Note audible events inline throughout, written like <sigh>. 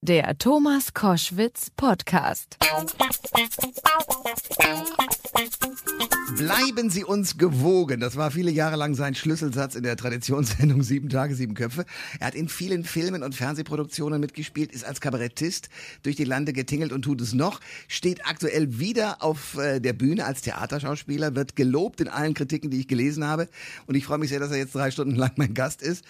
Der Thomas Koschwitz Podcast. Bleiben Sie uns gewogen. Das war viele Jahre lang sein Schlüsselsatz in der Traditionssendung Sieben Tage, Sieben Köpfe. Er hat in vielen Filmen und Fernsehproduktionen mitgespielt, ist als Kabarettist durch die Lande getingelt und tut es noch, steht aktuell wieder auf äh, der Bühne als Theaterschauspieler, wird gelobt in allen Kritiken, die ich gelesen habe. Und ich freue mich sehr, dass er jetzt drei Stunden lang mein Gast ist.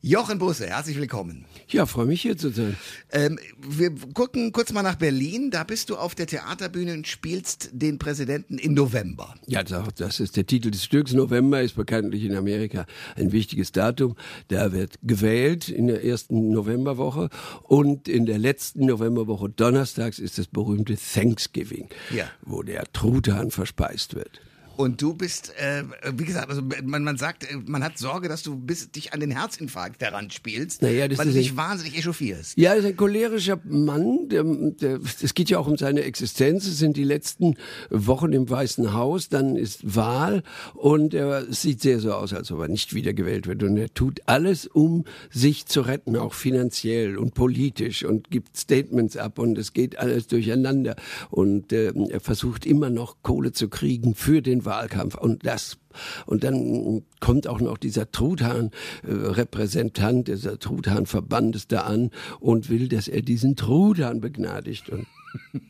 Jochen Busse, herzlich willkommen. Ja, freue mich hier zu sein. Ähm, wir gucken kurz mal nach Berlin. Da bist du auf der Theaterbühne und spielst den Präsidenten im November. Ja, das ist der Titel des Stücks. November ist bekanntlich in Amerika ein wichtiges Datum. Da wird gewählt in der ersten Novemberwoche und in der letzten Novemberwoche donnerstags ist das berühmte Thanksgiving, ja. wo der Truthahn verspeist wird. Und du bist, äh, wie gesagt, also man, man sagt, äh, man hat Sorge, dass du bis dich an den Herzinfarkt heranspielst, naja, das weil ist du dich wahnsinnig echauffierst. Ja, er ist ein cholerischer Mann. Der, der, es geht ja auch um seine Existenz. Es sind die letzten Wochen im Weißen Haus, dann ist Wahl und er sieht sehr so aus, als ob er nicht wiedergewählt wird. Und er tut alles, um sich zu retten, auch finanziell und politisch und gibt Statements ab und es geht alles durcheinander. Und äh, er versucht immer noch Kohle zu kriegen für den Wahlkampf. Und das und dann kommt auch noch dieser Truthahn-Repräsentant, dieser Truthahn-Verband ist da an und will, dass er diesen Truthahn begnadigt. Und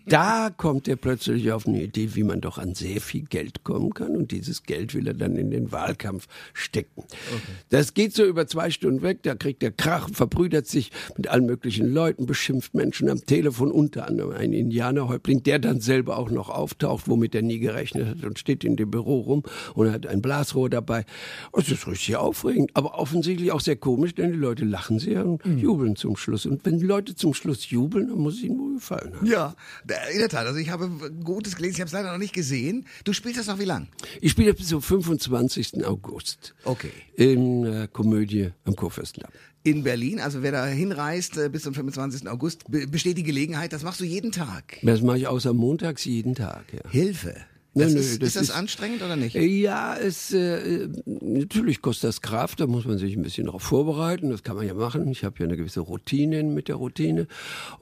da kommt er plötzlich auf eine Idee, wie man doch an sehr viel Geld kommen kann. Und dieses Geld will er dann in den Wahlkampf stecken. Okay. Das geht so über zwei Stunden weg. Da kriegt er Krach, verbrüdert sich mit allen möglichen Leuten, beschimpft Menschen am Telefon, unter anderem ein Indianerhäuptling, der dann selber auch noch auftaucht, womit er nie gerechnet hat und steht in dem Büro rum und hat ein Blasrohr dabei. Und es ist richtig aufregend, aber offensichtlich auch sehr komisch, denn die Leute lachen sehr und mhm. jubeln zum Schluss. Und wenn die Leute zum Schluss jubeln, dann muss es ihnen wohl gefallen haben. Ja, in der Tat. Also ich habe Gutes gelesen, ich habe es leider noch nicht gesehen. Du spielst das noch wie lang? Ich spiele bis zum 25. August. Okay. In äh, Komödie am Kurfürstendamm in Berlin. Also wer da hinreist äh, bis zum 25. August, besteht die Gelegenheit. Das machst du jeden Tag. Das mache ich außer montags jeden Tag. Ja. Hilfe. Das nö, ist, das ist das ist, anstrengend oder nicht? Ja, es äh, natürlich kostet das Kraft, da muss man sich ein bisschen darauf vorbereiten, das kann man ja machen. Ich habe ja eine gewisse Routine mit der Routine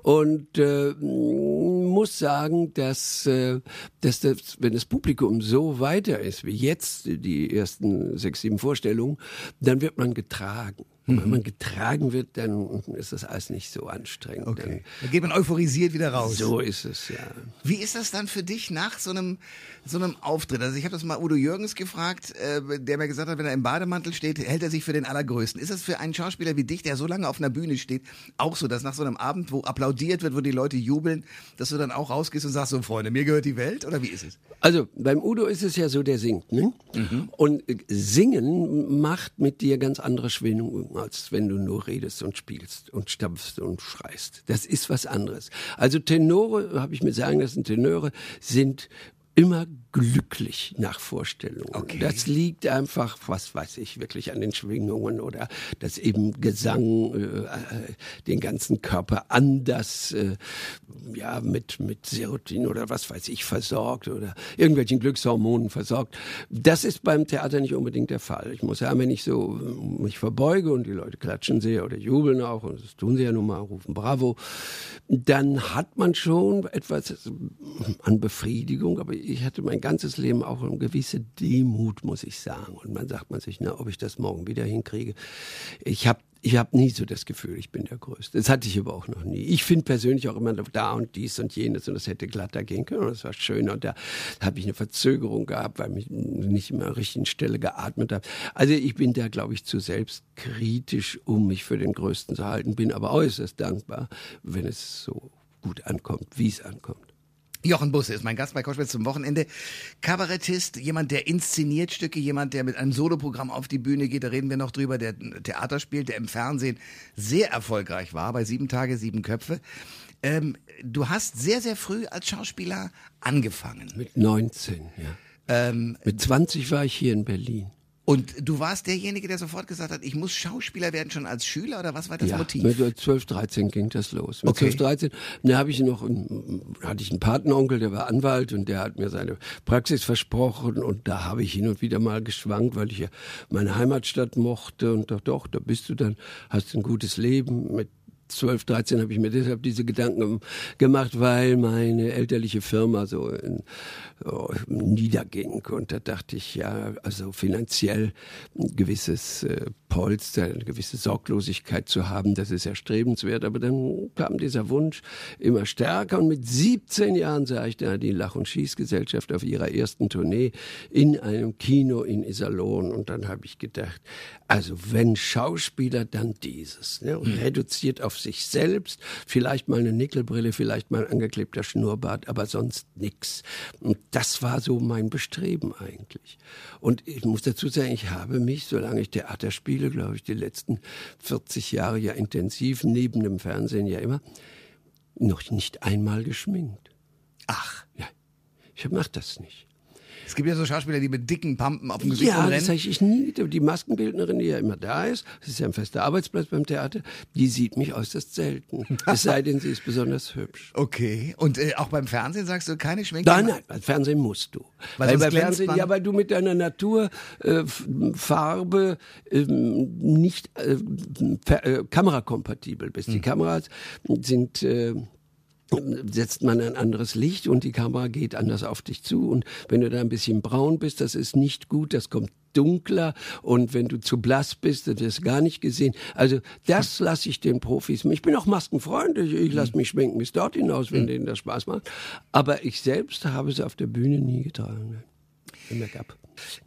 und äh, muss sagen, dass, äh, dass das, wenn das Publikum so weiter ist wie jetzt, die ersten sechs, sieben Vorstellungen, dann wird man getragen. Und wenn man getragen wird, dann ist das alles nicht so anstrengend. Okay. Dann geht man euphorisiert wieder raus. So ist es, ja. Wie ist das dann für dich nach so einem, so einem Auftritt? Also ich habe das mal Udo Jürgens gefragt, äh, der mir gesagt hat, wenn er im Bademantel steht, hält er sich für den Allergrößten. Ist das für einen Schauspieler wie dich, der so lange auf einer Bühne steht, auch so, dass nach so einem Abend, wo applaudiert wird, wo die Leute jubeln, dass du dann auch rausgehst und sagst, so Freunde, mir gehört die Welt? Oder wie ist es? Also beim Udo ist es ja so, der singt. Ne? Mhm. Und äh, singen macht mit dir ganz andere Schwingungen als wenn du nur redest und spielst und stampfst und schreist. Das ist was anderes. Also Tenore, habe ich mir sagen lassen, Tenore sind immer glücklich nach Vorstellungen. Okay. Das liegt einfach, was weiß ich, wirklich an den Schwingungen oder dass eben Gesang äh, den ganzen Körper anders äh, ja mit mit Serotin oder was weiß ich versorgt oder irgendwelchen Glückshormonen versorgt. Das ist beim Theater nicht unbedingt der Fall. Ich muss sagen, wenn ich so mich verbeuge und die Leute klatschen sehr oder jubeln auch und das tun sie ja nun mal, rufen Bravo, dann hat man schon etwas an Befriedigung, aber ich hatte mein ganzes Leben auch eine gewisse Demut, muss ich sagen. Und man sagt man sich, na, ob ich das morgen wieder hinkriege. Ich habe ich habe nie so das Gefühl, ich bin der Größte. Das hatte ich aber auch noch nie. Ich finde persönlich auch immer da und dies und jenes und das hätte glatter gehen können und das war schön und da habe ich eine Verzögerung gehabt, weil ich nicht immer an der richtigen Stelle geatmet habe. Also ich bin da, glaube ich, zu selbstkritisch, um mich für den Größten zu halten, bin aber äußerst dankbar, wenn es so gut ankommt, wie es ankommt. Jochen Busse ist mein Gast bei Koschwitz zum Wochenende. Kabarettist, jemand, der inszeniert Stücke, jemand, der mit einem Soloprogramm auf die Bühne geht. Da reden wir noch drüber, der Theater spielt, der im Fernsehen sehr erfolgreich war, bei Sieben Tage, Sieben Köpfe. Ähm, du hast sehr, sehr früh als Schauspieler angefangen. Mit 19, ja. Ähm, mit 20 war ich hier in Berlin. Und du warst derjenige, der sofort gesagt hat, ich muss Schauspieler werden schon als Schüler oder was war das ja, Motiv? Mit 12, 13 ging das los. Mit okay. 12, 13, da habe ich noch, hatte ich einen Patenonkel, der war Anwalt und der hat mir seine Praxis versprochen und da habe ich hin und wieder mal geschwankt, weil ich ja meine Heimatstadt mochte und dachte, doch, da bist du dann, hast ein gutes Leben mit 12, 13 habe ich mir deshalb diese Gedanken gemacht, weil meine elterliche Firma so in, oh, niederging. Und da dachte ich, ja, also finanziell ein gewisses äh, Polster, eine gewisse Sorglosigkeit zu haben, das ist erstrebenswert. Aber dann kam dieser Wunsch immer stärker. Und mit 17 Jahren sah ich da die Lach- und Schießgesellschaft auf ihrer ersten Tournee in einem Kino in Iserlohn. Und dann habe ich gedacht, also wenn Schauspieler, dann dieses. Ne? Und reduziert auf sich selbst, vielleicht mal eine Nickelbrille, vielleicht mal ein angeklebter Schnurrbart, aber sonst nix. Und das war so mein Bestreben eigentlich. Und ich muss dazu sagen, ich habe mich, solange ich Theater spiele, glaube ich, die letzten 40 Jahre ja intensiv, neben dem Fernsehen ja immer, noch nicht einmal geschminkt. Ach. Ja, ich mache das nicht. Es gibt ja so Schauspieler, die mit dicken Pampen auf dem Gesicht Ja, rumrennen. das sage ich nie. Die Maskenbildnerin, die ja immer da ist, das ist ja ein fester Arbeitsplatz beim Theater, die sieht mich äußerst selten. Es sei denn, sie ist besonders hübsch. <laughs> Okay. Und äh, auch beim Fernsehen sagst du keine Schminke? Nein, nein, beim Fernsehen musst du. Weil Weil, sonst bei glänzt Fernsehen, ja, weil du mit deiner Natur äh, ähm, nicht äh, ver- äh, kamerakompatibel bist. Hm. Die Kameras sind äh, setzt man ein anderes Licht und die Kamera geht anders auf dich zu. Und wenn du da ein bisschen braun bist, das ist nicht gut, das kommt dunkler und wenn du zu blass bist, das ist gar nicht gesehen. Also das lasse ich den Profis. Ich bin auch Maskenfreund, ich, ich lasse mich schminken bis dort hinaus, wenn denen das Spaß macht. Aber ich selbst habe es auf der Bühne nie getragen. Im Make-up.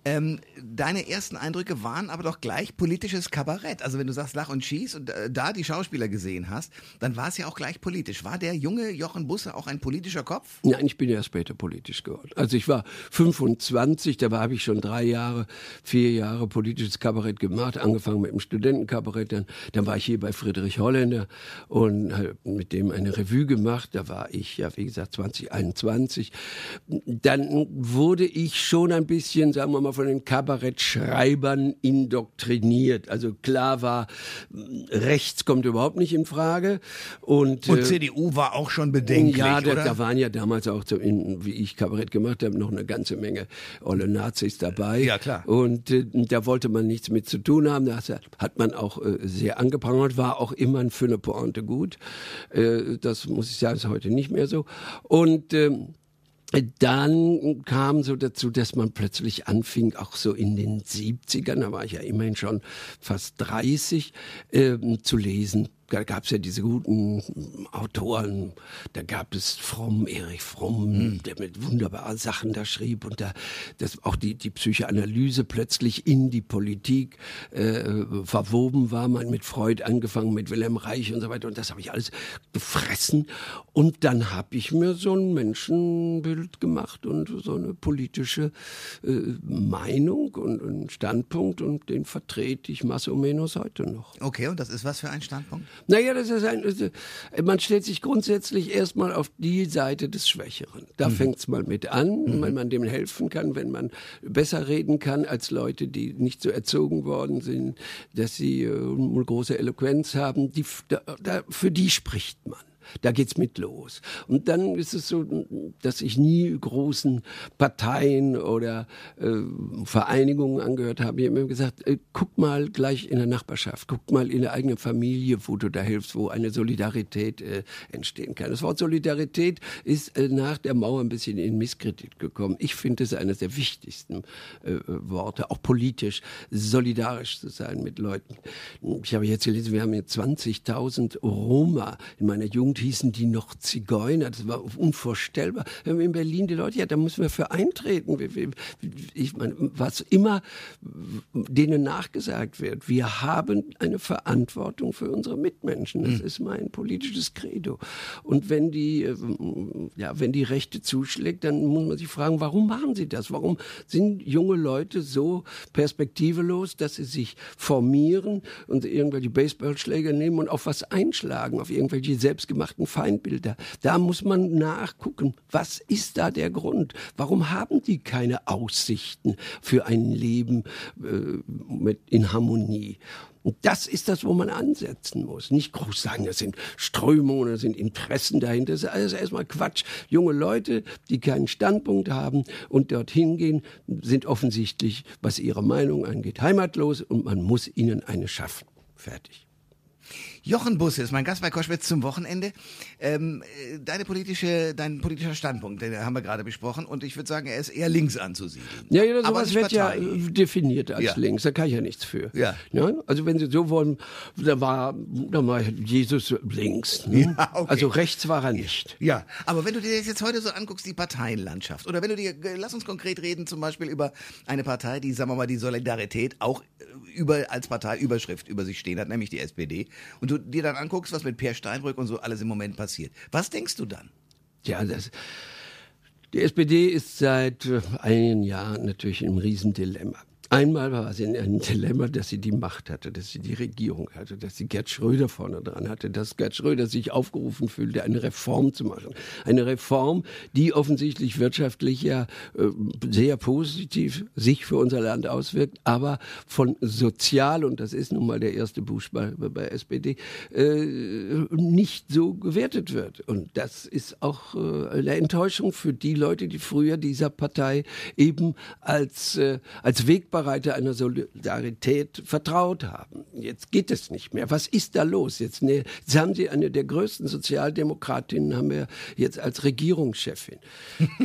Ähm, deine ersten Eindrücke waren aber doch gleich politisches Kabarett. Also wenn du sagst Lach und Schieß und äh, da die Schauspieler gesehen hast, dann war es ja auch gleich politisch. War der junge Jochen Busse auch ein politischer Kopf? Nein, ich bin ja später politisch geworden. Also ich war 25, da habe ich schon drei Jahre, vier Jahre politisches Kabarett gemacht, angefangen mit dem Studentenkabarett, dann, dann war ich hier bei Friedrich Holländer und habe mit dem eine Revue gemacht, da war ich ja, wie gesagt, 2021. Dann wurde ich schon ein bisschen, sagen wir mal, von den Kabarettschreibern indoktriniert. Also klar war, rechts kommt überhaupt nicht in Frage und, Und äh, CDU war auch schon bedenklich, ja, da, oder? da waren ja damals auch, so in, wie ich Kabarett gemacht habe, noch eine ganze Menge olle Nazis dabei. Ja, klar. Und äh, da wollte man nichts mit zu tun haben. Das hat man auch äh, sehr angeprangert, war auch immer für eine Pointe gut. Äh, das muss ich sagen, ist heute nicht mehr so. Und ähm, dann kam so dazu, dass man plötzlich anfing, auch so in den 70ern, da war ich ja immerhin schon fast 30, ähm, zu lesen. Da gab es ja diese guten Autoren, da gab es Fromm, Erich Fromm, der mit wunderbaren Sachen da schrieb und da das auch die, die Psychoanalyse plötzlich in die Politik äh, verwoben war. Man mit Freud angefangen, mit Wilhelm Reich und so weiter und das habe ich alles gefressen und dann habe ich mir so ein Menschenbild gemacht und so eine politische äh, Meinung und einen Standpunkt und den vertrete ich más o menos heute noch. Okay, und das ist was für ein Standpunkt? Naja, das ist ein, man stellt sich grundsätzlich erstmal auf die Seite des Schwächeren. Da fängt's mal mit an, wenn man dem helfen kann, wenn man besser reden kann als Leute, die nicht so erzogen worden sind, dass sie äh, große Eloquenz haben. Die, da, da, für die spricht man. Da geht's mit los. Und dann ist es so, dass ich nie großen Parteien oder äh, Vereinigungen angehört habe. Ich habe immer gesagt, äh, guck mal gleich in der Nachbarschaft, guck mal in der eigenen Familie, wo du da hilfst, wo eine Solidarität äh, entstehen kann. Das Wort Solidarität ist äh, nach der Mauer ein bisschen in Misskredit gekommen. Ich finde es eines der wichtigsten äh, Worte, auch politisch solidarisch zu sein mit Leuten. Ich habe jetzt gelesen, wir haben jetzt 20.000 Roma. In meiner Jugend hießen die noch Zigeuner. Das war unvorstellbar. Wenn wir in Berlin die Leute, ja, da müssen wir für eintreten. Ich meine, was immer denen nachgesagt wird, wir haben eine Verantwortung für unsere Mitmenschen. Das ist mein politisches Credo. Und wenn die, äh, ja, wenn die Rechte zuschlägt, dann muss man sich fragen, warum machen sie das? Warum sind junge Leute so perspektivelos, dass sie sich formieren und irgendwelche Baseballschläger nehmen und auf was einschlagen, auf irgendwelche selbstgemachten Feindbilder? Da muss man nachgucken, was ist da der Grund? Warum haben die keine Aussichten für ein Leben äh, in Harmonie? Und das ist das, wo man ansetzen muss. Nicht groß sagen, das sind Strömungen, das sind Interessen dahinter. Das ist alles erstmal Quatsch. Junge Leute, die keinen Standpunkt haben und dorthin gehen, sind offensichtlich, was ihre Meinung angeht, heimatlos und man muss ihnen eine schaffen. Fertig. Jochen Busse ist mein Gast bei Koschwitz zum Wochenende. Ähm, äh, deine politische, dein politischer Standpunkt, den haben wir gerade besprochen, und ich würde sagen, er ist eher links anzusiedeln. Ja, ja, sowas wird ja äh, definiert als ja. links. Da kann ich ja nichts für. Ja. ja. Also wenn Sie so wollen, da war, da war Jesus links. Ne? Ja, okay. Also rechts war er nicht. Ja, aber wenn du dir das jetzt heute so anguckst, die Parteienlandschaft, oder wenn du dir, lass uns konkret reden, zum Beispiel über eine Partei, die, sagen wir mal, die Solidarität auch äh, über, als Parteiüberschrift über sich stehen hat, nämlich die SPD. Und du dir dann anguckst, was mit Per Steinbrück und so alles im Moment passiert. Was denkst du dann? Ja, das, die SPD ist seit äh, einigen Jahren natürlich im Riesendilemma. Einmal war sie in einem <laughs> Dilemma, dass sie die Macht hatte, dass sie die Regierung hatte, dass sie Gerd Schröder vorne dran hatte, dass Gerd Schröder sich aufgerufen fühlte, eine Reform zu machen. Eine Reform, die offensichtlich wirtschaftlich ja äh, sehr positiv sich für unser Land auswirkt, aber von sozial, und das ist nun mal der erste Buchstabe bei SPD, äh, nicht so gewertet wird. Und das ist auch äh, eine Enttäuschung für die Leute, die früher dieser Partei eben als, äh, als Wegbereiter Vorbereiter einer Solidarität vertraut haben. Jetzt geht es nicht mehr. Was ist da los? Jetzt, ne, jetzt haben Sie eine der größten Sozialdemokratinnen haben wir jetzt als Regierungschefin.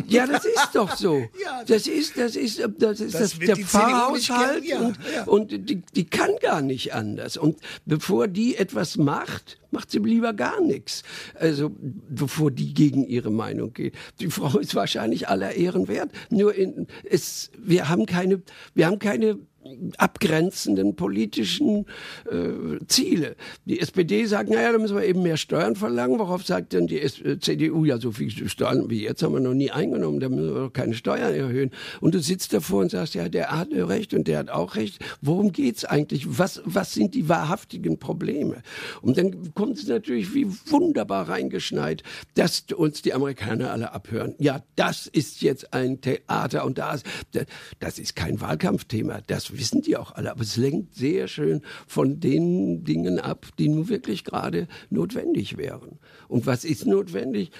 Ja, das <laughs> ist doch so. Das ist, das ist, das ist das, das der Pfarrhaushalt ja, und, ja. und die, die kann gar nicht anders. Und bevor die etwas macht, macht sie lieber gar nichts. Also, bevor die gegen ihre Meinung geht. Die Frau ist wahrscheinlich aller Ehren wert. Nur in, es, wir haben keine, wir haben keine abgrenzenden politischen äh, Ziele. Die SPD sagt, naja, da müssen wir eben mehr Steuern verlangen. Worauf sagt dann die CDU, ja, so viel Steuern wie jetzt haben wir noch nie eingenommen, da müssen wir doch keine Steuern erhöhen. Und du sitzt davor und sagst, ja, der hat recht und der hat auch recht. Worum geht's eigentlich? Was, was sind die wahrhaftigen Probleme? Und dann kommt es natürlich wie wunderbar reingeschneit, dass uns die Amerikaner alle abhören. Ja, das ist jetzt ein Theater und das, das ist kein Wahlkampfthema. Das wissen die auch alle, aber es lenkt sehr schön von den Dingen ab, die nun wirklich gerade notwendig wären. Und was ist notwendig?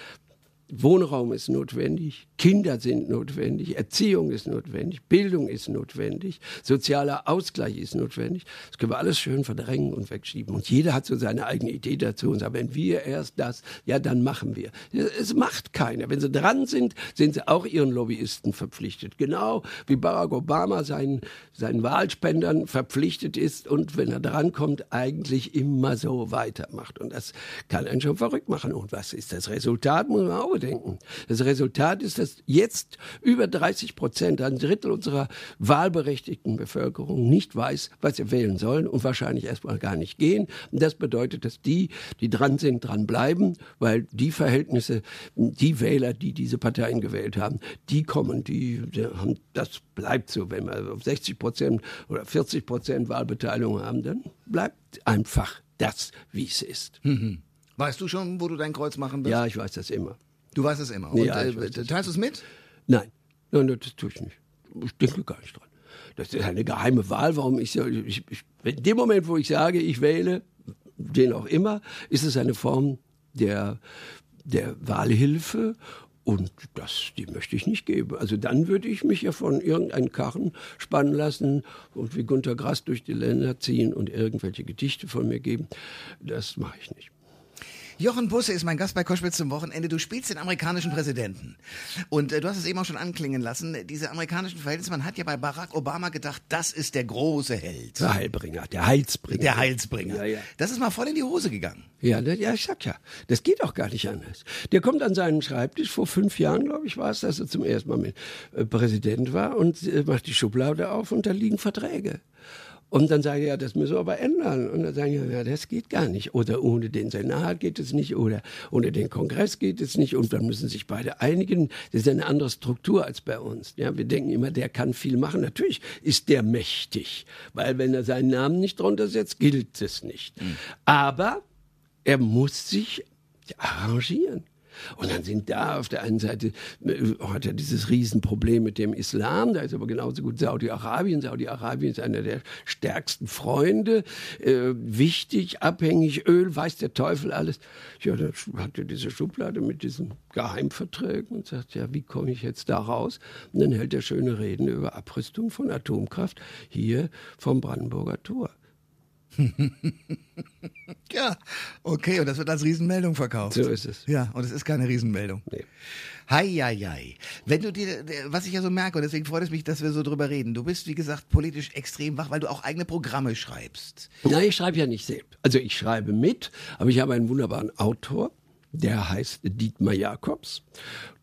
Wohnraum ist notwendig, Kinder sind notwendig, Erziehung ist notwendig, Bildung ist notwendig, sozialer Ausgleich ist notwendig. Das können wir alles schön verdrängen und wegschieben. Und jeder hat so seine eigene Idee dazu und sagt, wenn wir erst das, ja, dann machen wir. Es macht keiner. Wenn sie dran sind, sind sie auch ihren Lobbyisten verpflichtet. Genau wie Barack Obama seinen, seinen Wahlspendern verpflichtet ist und wenn er drankommt, eigentlich immer so weitermacht. Und das kann einen schon verrückt machen. Und was ist das Resultat? Muss man auch bedenken. Das Resultat ist, dass jetzt über 30 Prozent, ein Drittel unserer wahlberechtigten Bevölkerung nicht weiß, was sie wählen sollen und wahrscheinlich erstmal gar nicht gehen. Und das bedeutet, dass die, die dran sind, dran bleiben, weil die Verhältnisse, die Wähler, die diese Parteien gewählt haben, die kommen, die, die haben, das bleibt so. Wenn wir auf 60 Prozent oder 40 Prozent Wahlbeteiligung haben, dann bleibt einfach das, wie es ist. Mhm. Weißt du schon, wo du dein Kreuz machen wirst? Ja, ich weiß das immer. Du weißt es immer. Und, ja, äh, teilst du es mit? Nein. Nein, das tue ich nicht. Ich denke gar nicht dran. Das ist eine geheime Wahl. Warum ich, ich, ich in dem Moment, wo ich sage, ich wähle, den auch immer, ist es eine Form der, der Wahlhilfe und das, die möchte ich nicht geben. Also dann würde ich mich ja von irgendeinem Karren spannen lassen und wie Gunter Grass durch die Länder ziehen und irgendwelche Gedichte von mir geben. Das mache ich nicht. Jochen Busse ist mein Gast bei Koschwitz zum Wochenende. Du spielst den amerikanischen Präsidenten. Und äh, du hast es eben auch schon anklingen lassen. Diese amerikanischen Verhältnisse, man hat ja bei Barack Obama gedacht, das ist der große Held. Der Heilbringer, der Heilsbringer. Der Heilsbringer. Ja, ja. Das ist mal voll in die Hose gegangen. Ja, ja, ich sag ja, das geht auch gar nicht anders. Der kommt an seinen Schreibtisch, vor fünf Jahren, glaube ich, war es, dass er zum ersten Mal mit, äh, Präsident war und äh, macht die Schublade auf und da liegen Verträge. Und dann sage ich, ja, das müssen wir aber ändern. Und dann sagen die, ja, das geht gar nicht. Oder ohne den Senat geht es nicht. Oder ohne den Kongress geht es nicht. Und dann müssen sich beide einigen. Das ist eine andere Struktur als bei uns. Ja, wir denken immer, der kann viel machen. Natürlich ist der mächtig. Weil wenn er seinen Namen nicht drunter setzt, gilt es nicht. Mhm. Aber er muss sich arrangieren. Und dann sind da auf der einen Seite, äh, hat er dieses Riesenproblem mit dem Islam, da ist aber genauso gut Saudi-Arabien. Saudi-Arabien ist einer der stärksten Freunde, äh, wichtig, abhängig, Öl, weiß der Teufel alles. Ja, da hat er diese Schublade mit diesen Geheimverträgen und sagt, ja, wie komme ich jetzt da raus? Und dann hält er schöne Reden über Abrüstung von Atomkraft hier vom Brandenburger Tor. <laughs> ja, okay, und das wird als Riesenmeldung verkauft. So ist es. Ja, und es ist keine Riesenmeldung. Nee. Hei, hei, hei. Wenn du dir, was ich ja so merke, und deswegen freut es mich, dass wir so drüber reden, du bist, wie gesagt, politisch extrem wach, weil du auch eigene Programme schreibst. Nein, ich schreibe ja nicht selbst. Also ich schreibe mit, aber ich habe einen wunderbaren Autor, der heißt Dietmar Jakobs.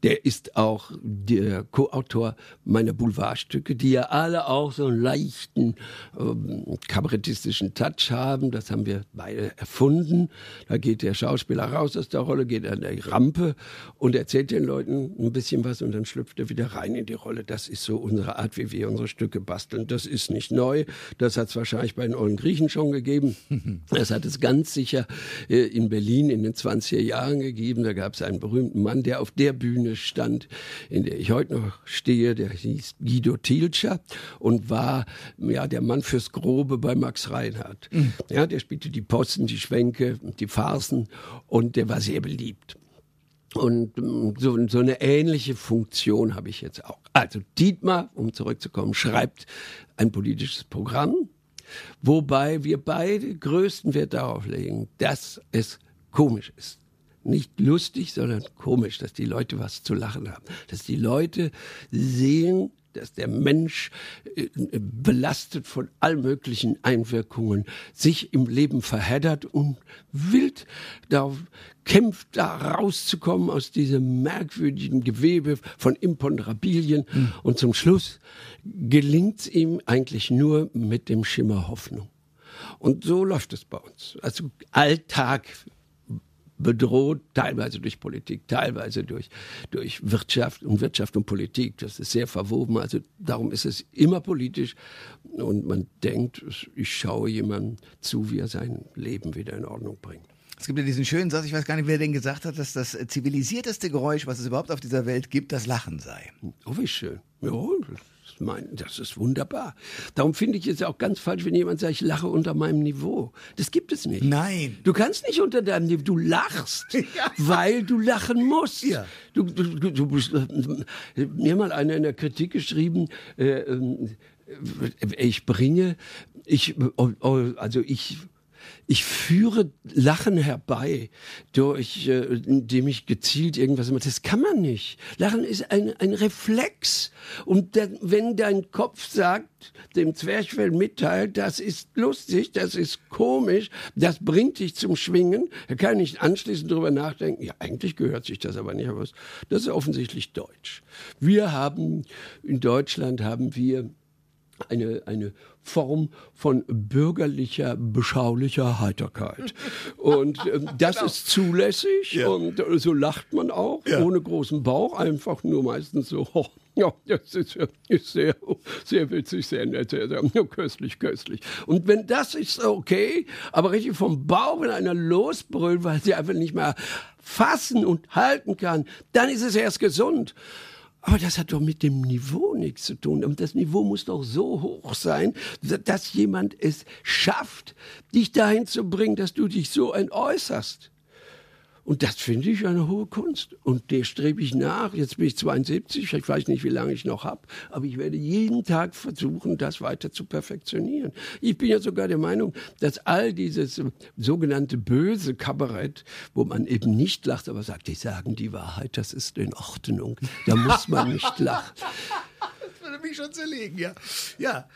Der ist auch der Co-Autor meiner Boulevardstücke, die ja alle auch so einen leichten ähm, kabarettistischen Touch haben. Das haben wir beide erfunden. Da geht der Schauspieler raus aus der Rolle, geht an der Rampe und erzählt den Leuten ein bisschen was und dann schlüpft er wieder rein in die Rolle. Das ist so unsere Art, wie wir unsere Stücke basteln. Das ist nicht neu. Das hat es wahrscheinlich bei den ollen Griechen schon gegeben. <laughs> Das hat es ganz sicher äh, in Berlin in den 20er Jahren gegeben. Da gab es einen berühmten Mann, der auf der Bühne stand, in der ich heute noch stehe. Der hieß Guido Tilscher und war ja der Mann fürs Grobe bei Max Reinhardt. Mhm. Ja, der spielte die Posten, die Schwänke, die Farsen und der war sehr beliebt. Und mm, so, so eine ähnliche Funktion habe ich jetzt auch. Also Dietmar, um zurückzukommen, schreibt ein politisches Programm, wobei wir beide größten Wert darauf legen, dass es komisch ist nicht lustig, sondern komisch, dass die Leute was zu lachen haben, dass die Leute sehen, dass der Mensch äh, belastet von all möglichen Einwirkungen sich im Leben verheddert und wild darauf kämpft, da rauszukommen aus diesem merkwürdigen Gewebe von Imponderabilien. Mhm. Und zum Schluss gelingt es ihm eigentlich nur mit dem Schimmer Hoffnung. Und so läuft es bei uns. Also Alltag bedroht, teilweise durch Politik, teilweise durch, durch Wirtschaft und Wirtschaft und Politik. Das ist sehr verwoben. Also darum ist es immer politisch. Und man denkt, ich schaue jemandem zu, wie er sein Leben wieder in Ordnung bringt. Es gibt ja diesen schönen Satz, ich weiß gar nicht, wer den gesagt hat, dass das zivilisierteste Geräusch, was es überhaupt auf dieser Welt gibt, das Lachen sei. Oh, wie schön. Ja, mein, das ist wunderbar. Darum finde ich es auch ganz falsch, wenn jemand sagt, ich lache unter meinem Niveau. Das gibt es nicht. Nein. Du kannst nicht unter deinem Niveau, du lachst, <laughs> ja. weil du lachen musst. Ja. Du, du, du, du, äh, mir mal einer in der Kritik geschrieben, äh, äh, ich bringe, ich, oh, oh, also ich ich führe Lachen herbei, durch, äh, indem ich gezielt irgendwas mache. Das kann man nicht. Lachen ist ein, ein Reflex. Und der, wenn dein Kopf sagt, dem Zwerchfell mitteilt, das ist lustig, das ist komisch, das bringt dich zum Schwingen, er kann nicht anschließend darüber nachdenken, ja, eigentlich gehört sich das aber nicht, aber das ist offensichtlich deutsch. Wir haben, in Deutschland haben wir eine, eine Form von bürgerlicher, beschaulicher Heiterkeit. Und äh, <laughs> das genau. ist zulässig ja. und äh, so lacht man auch, ja. ohne großen Bauch, einfach nur meistens so. Oh, ja, das ist, ist, sehr, sehr witzig, sehr nett, sehr, sehr köstlich, köstlich. Und wenn das ist okay, aber richtig vom Bauch, wenn einer losbrüllt, weil sie einfach nicht mehr fassen und halten kann, dann ist es erst gesund. Aber das hat doch mit dem Niveau nichts zu tun. Und das Niveau muss doch so hoch sein, dass jemand es schafft, dich dahin zu bringen, dass du dich so entäußerst. Und das finde ich eine hohe Kunst. Und der strebe ich nach. Jetzt bin ich 72, ich weiß nicht, wie lange ich noch habe, aber ich werde jeden Tag versuchen, das weiter zu perfektionieren. Ich bin ja sogar der Meinung, dass all dieses sogenannte böse Kabarett, wo man eben nicht lacht, aber sagt, die sagen die Wahrheit, das ist in Ordnung. Da muss man nicht lachen. <laughs> das würde mich schon zerlegen, ja. Ja.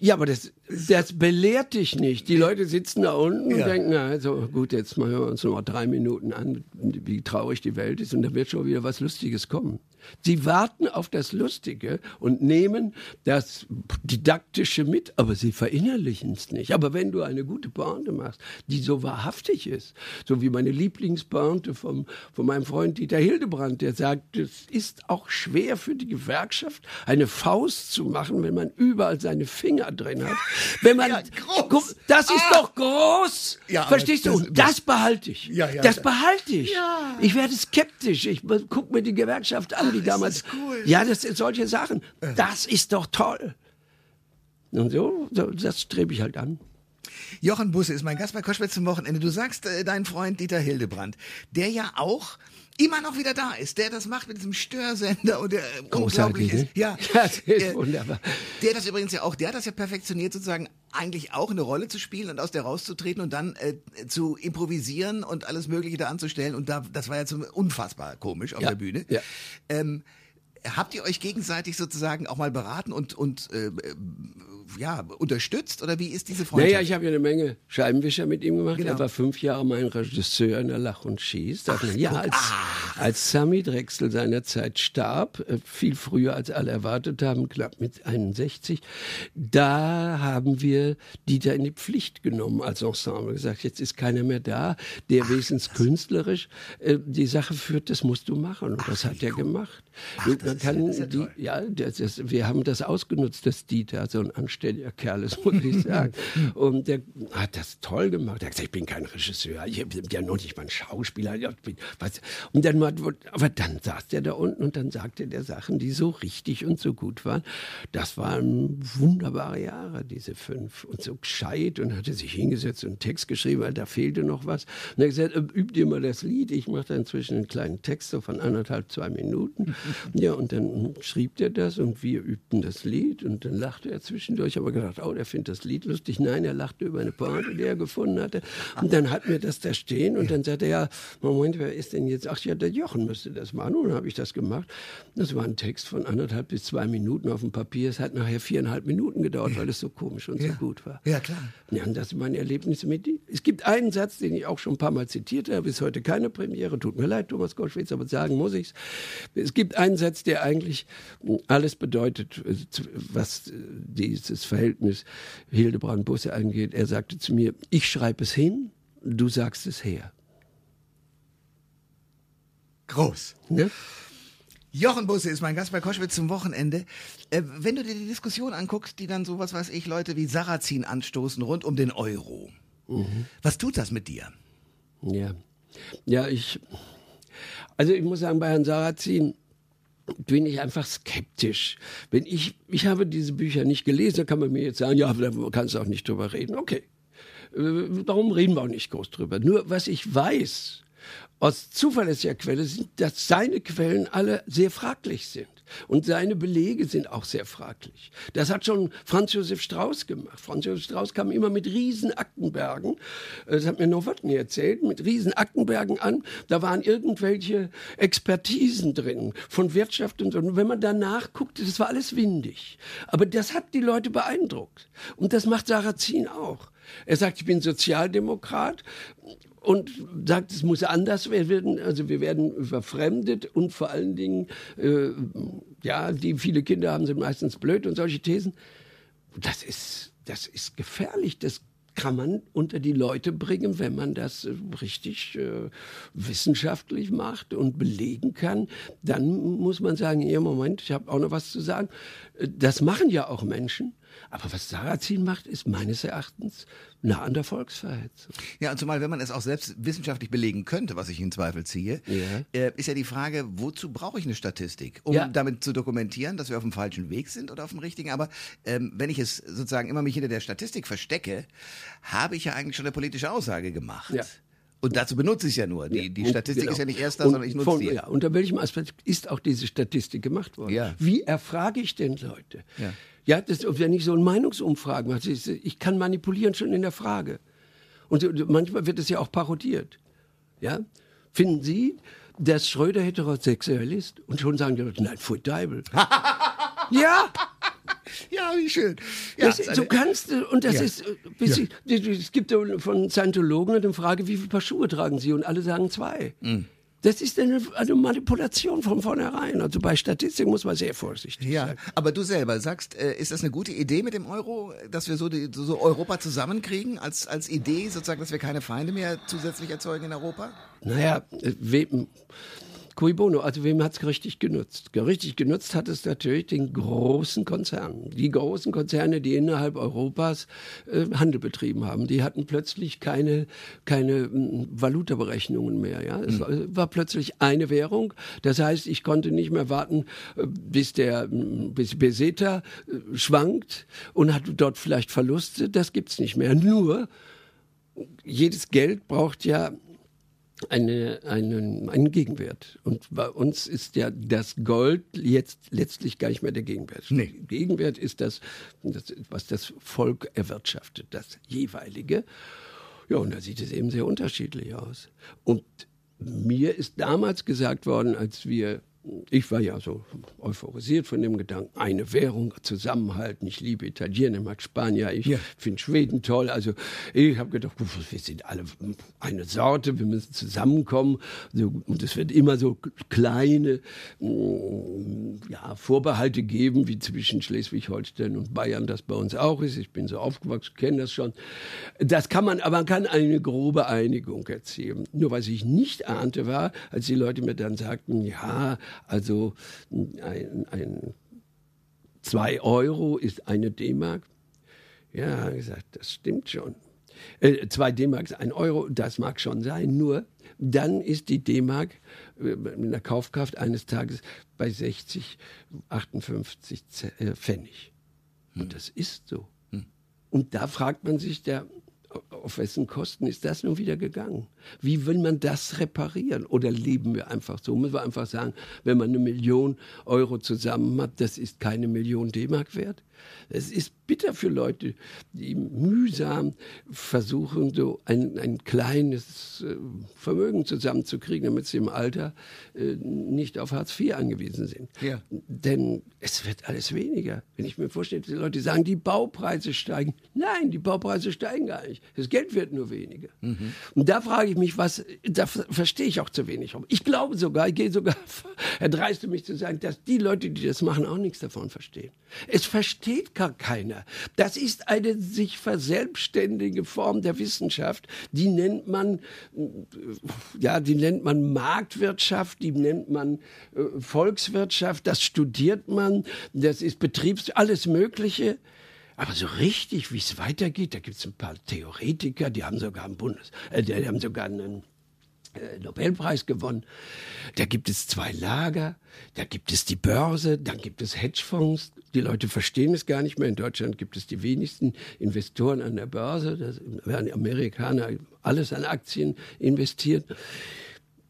Ja, aber das, das belehrt dich nicht. Die Leute sitzen da unten ja. und denken, also gut, jetzt machen wir uns noch mal drei Minuten an, wie traurig die Welt ist und da wird schon wieder was Lustiges kommen. Sie warten auf das Lustige und nehmen das Didaktische mit, aber sie verinnerlichen es nicht. Aber wenn du eine gute Pointe machst, die so wahrhaftig ist, so wie meine Lieblingspointe vom, von meinem Freund Dieter Hildebrand, der sagt, es ist auch schwer für die Gewerkschaft, eine Faust zu machen, wenn man überall seine Finger drin hat. Wenn man, ja, groß. das ist ah. doch groß. Ja, Verstehst das, du? Und das behalte ich. Ja, das behalte ich. Ich werde skeptisch. Ich gucke mir die Gewerkschaft an die damals. Das cool. Ja, das sind solche Sachen. Äh. Das ist doch toll. Und so, das strebe ich halt an. Jochen Busse ist mein Gast bei Koschwitz zum Wochenende. Du sagst, äh, dein Freund Dieter Hildebrand, der ja auch immer noch wieder da ist, der das macht mit diesem Störsender und der äh, Großartig, unglaublich ist. ne? Ja, <laughs> Ja, das ist äh, wunderbar. Der das übrigens ja auch, der hat das ja perfektioniert, sozusagen eigentlich auch eine Rolle zu spielen und aus der rauszutreten und dann äh, zu improvisieren und alles Mögliche da anzustellen. Und da, das war ja zum, unfassbar komisch auf Ja, der Bühne. ja. Ähm, habt ihr euch gegenseitig sozusagen auch mal beraten und, und äh, äh, ja, unterstützt? Oder wie ist diese Freundschaft? Naja, ich habe ja eine Menge Scheibenwischer mit ihm gemacht. Genau. Er war fünf Jahre mein Regisseur in der Lach und Schieß. Man- ja, als, als Sammy Drechsel seinerzeit starb, äh, viel früher als alle erwartet haben, knapp mit 61, da haben wir Dieter in die Pflicht genommen als Ensemble. Gesagt, jetzt ist keiner mehr da, der wenigstens künstlerisch äh, die Sache führt, das musst du machen. Und das hat er gemacht. Kann die, ja, das, das, wir haben das ausgenutzt, dass Dieter so ein anständiger Kerl ist, muss ich sagen. Und der hat das toll gemacht. Er hat gesagt, ich bin kein Regisseur, ich bin ja noch nicht mal ein Schauspieler. Bin. Und dann, aber dann saß der da unten und dann sagte der Sachen, die so richtig und so gut waren. Das waren wunderbare Jahre, diese fünf. Und so gescheit und hatte sich hingesetzt und einen Text geschrieben, weil da fehlte noch was. Und er hat gesagt, äh, übt ihr mal das Lied. Ich mache da inzwischen einen kleinen Text so von anderthalb, zwei Minuten. <laughs> Ja, und dann schrieb der das und wir übten das Lied und dann lachte er zwischendurch. Aber gedacht, oh, der findet das Lied lustig. Nein, er lachte über eine Pointe, die er gefunden hatte. Und dann hatten wir das da stehen und dann sagte er, ja, Moment, wer ist denn jetzt? Ach ja, der Jochen müsste das machen. Und dann habe ich das gemacht. Das war ein Text von anderthalb bis zwei Minuten auf dem Papier. Es hat nachher viereinhalb Minuten gedauert, weil es so komisch und so gut war. Ja, klar. Ja, und das sind meine Erlebnisse mit ihm. Es gibt einen Satz, den ich auch schon ein paar Mal zitiert habe, ist heute keine Premiere, tut mir leid, Thomas Koschwitz, aber sagen muss ich's. Es gibt einen Satz, der eigentlich alles bedeutet, äh, was äh, dieses Verhältnis Hildebrand-Busse angeht. Er sagte zu mir, ich schreibe es hin, du sagst es her. Groß. Ne? Jochen Busse ist mein Gast bei Koschwitz zum Wochenende. Äh, wenn du dir die Diskussion anguckst, die dann so, was weiß ich, Leute wie Sarrazin anstoßen rund um den Euro. Was tut das mit dir? Ja. Ja, ich. Also ich muss sagen, bei Herrn Sarrazin bin ich einfach skeptisch. Wenn ich, ich habe diese Bücher nicht gelesen, da kann man mir jetzt sagen, ja, da kannst du auch nicht drüber reden. Okay. Äh, Darum reden wir auch nicht groß drüber. Nur was ich weiß, aus zuverlässiger Quelle sind, dass seine Quellen alle sehr fraglich sind. Und seine Belege sind auch sehr fraglich. Das hat schon Franz Josef Strauß gemacht. Franz Josef Strauß kam immer mit riesen Aktenbergen, äh, das hat mir Nowotny erzählt, mit riesen Aktenbergen an. Da waren irgendwelche Expertisen drin von Wirtschaft und so. Und wenn man danach guckte, das war alles windig. Aber das hat die Leute beeindruckt. Und das macht Sarrazin auch. Er sagt, ich bin Sozialdemokrat und sagt, es muss anders werden. Also wir werden verfremdet und vor allen Dingen, äh, ja, die viele Kinder haben, sind meistens blöd und solche Thesen. Das ist, das ist gefährlich. Das kann man unter die Leute bringen, wenn man das richtig äh, wissenschaftlich macht und belegen kann. Dann muss man sagen, ja, Moment, ich habe auch noch was zu sagen. Äh, Das machen ja auch Menschen. Aber was Sarrazin macht, ist meines Erachtens nah an der Volksverhetzung. Ja, und zumal, wenn man es auch selbst wissenschaftlich belegen könnte, was ich in Zweifel ziehe, Ja. äh, ist ja die Frage, wozu brauche ich eine Statistik? Um Ja. damit zu dokumentieren, dass wir auf dem falschen Weg sind oder auf dem richtigen. Aber ähm, wenn ich es sozusagen immer mich hinter der Statistik verstecke, habe ich ja eigentlich schon eine politische Aussage gemacht. Ja. Und dazu benutze ich es ja nur. Die, die Statistik genau. ist ja nicht erst da, Und sondern ich nutze von, die. Ja, unter welchem Aspekt ist auch diese Statistik gemacht worden? Ja. Wie erfrage ich denn Leute? Ja. Ja, das, wenn ich so eine Meinungsumfrage mache, ich, ich kann manipulieren schon in der Frage. Und so- manchmal wird es ja auch parodiert. Ja? Finden Sie, dass Schröder heterosexuell ist? Und schon sagen die Leute, nein, pfui Deibel. <laughs> ja, Ja, wie schön. Ja, das, du eine- kannst, und das Ja. ist, äh, bis ich, es gibt ja von Scientologen eine Frage, wie viele Paar Schuhe tragen sie? Und alle sagen zwei. Mhm. Das ist eine, eine Manipulation von vornherein. Also bei Statistik muss man sehr vorsichtig Ja, sein. aber du selber sagst, äh, ist das eine gute Idee mit dem Euro, dass wir so, die, so, Europa zusammenkriegen als, als Idee, sozusagen, dass wir keine Feinde mehr zusätzlich erzeugen in Europa? Naja, äh, wem, cui bono, also wem hat's richtig genutzt? Richtig genutzt hat es natürlich den großen Konzernen. Die großen Konzerne, die innerhalb Europas äh, Handel betrieben haben, die hatten plötzlich keine, keine mm, Valutaberechnungen mehr. Ja? Es war, war plötzlich eine Währung. Das heißt, ich konnte nicht mehr warten, äh, bis der bis Beseta äh, schwankt und hat dort vielleicht Verluste. Das gibt's nicht mehr. Nur jedes Geld braucht ja eine, einen, einen Gegenwert. Und bei uns ist ja das Gold jetzt letztlich gar nicht mehr der Gegenwert. Nee. Gegenwert ist das, das, was das Volk erwirtschaftet, das jeweilige. Ja, und da sieht es eben sehr unterschiedlich aus. Und mir ist damals gesagt worden, als wir ich war ja so euphorisiert von dem Gedanken, eine Währung, zusammenhalten. Ich liebe Italiener, ich mag Spanier, ich ja. finde Schweden toll. Also ich habe gedacht, wir sind alle eine Sorte, wir müssen zusammenkommen. Und es wird immer so kleine mm, ja, Vorbehalte geben, wie zwischen Schleswig-Holstein und Bayern das bei uns auch ist. Ich bin so aufgewachsen, kenne das schon. Das kann man, aber man kann eine grobe Einigung erzielen. Nur was ich nicht ahnte war, als die Leute mir dann sagten, ja, also ein, ein 2 Euro ist eine D-Mark. Ja, gesagt, das stimmt schon. Äh, zwei D-Mark ist ein Euro, das mag schon sein, nur dann ist die D-Mark äh, mit der Kaufkraft eines Tages bei 60, 58 äh, Pfennig. Und hm. das ist so. Hm. Und da fragt man sich, der auf wessen Kosten ist das nun wieder gegangen? Wie will man das reparieren? Oder leben wir einfach so? Müssen wir einfach sagen, wenn man eine Million Euro zusammen hat, das ist keine Million D-Mark wert? Es ist bitter für Leute, die mühsam versuchen, so ein, ein kleines äh, Vermögen zusammenzukriegen, damit sie im Alter äh, nicht auf Hartz IV angewiesen sind. Ja. Denn es wird alles weniger. Wenn ich mir vorstelle, die Leute sagen, die Baupreise steigen. Nein, die Baupreise steigen gar nicht. Das Geld wird nur weniger. Mhm. Und da frage ich mich, was, da verstehe ich auch zu wenig. Ich glaube sogar, ich gehe sogar, <laughs> erdreiste mich zu sagen, dass die Leute, die das machen, auch nichts davon verstehen. Es versteht gar keiner. Das ist eine sich verselbstständige Form der Wissenschaft. Die nennt man, ja, die nennt man Marktwirtschaft, die nennt man äh, Volkswirtschaft. Das studiert man. Das ist Betriebs, alles Mögliche. Aber so richtig, wie es weitergeht, da gibt es ein paar Theoretiker, die haben sogar einen Bundes, äh, die haben sogar einen äh, Nobelpreis gewonnen. Da gibt es zwei Lager, da gibt es die Börse, dann gibt es Hedgefonds. Die Leute verstehen es gar nicht mehr. In Deutschland gibt es die wenigsten Investoren an der Börse. Da werden Amerikaner alles an Aktien investiert.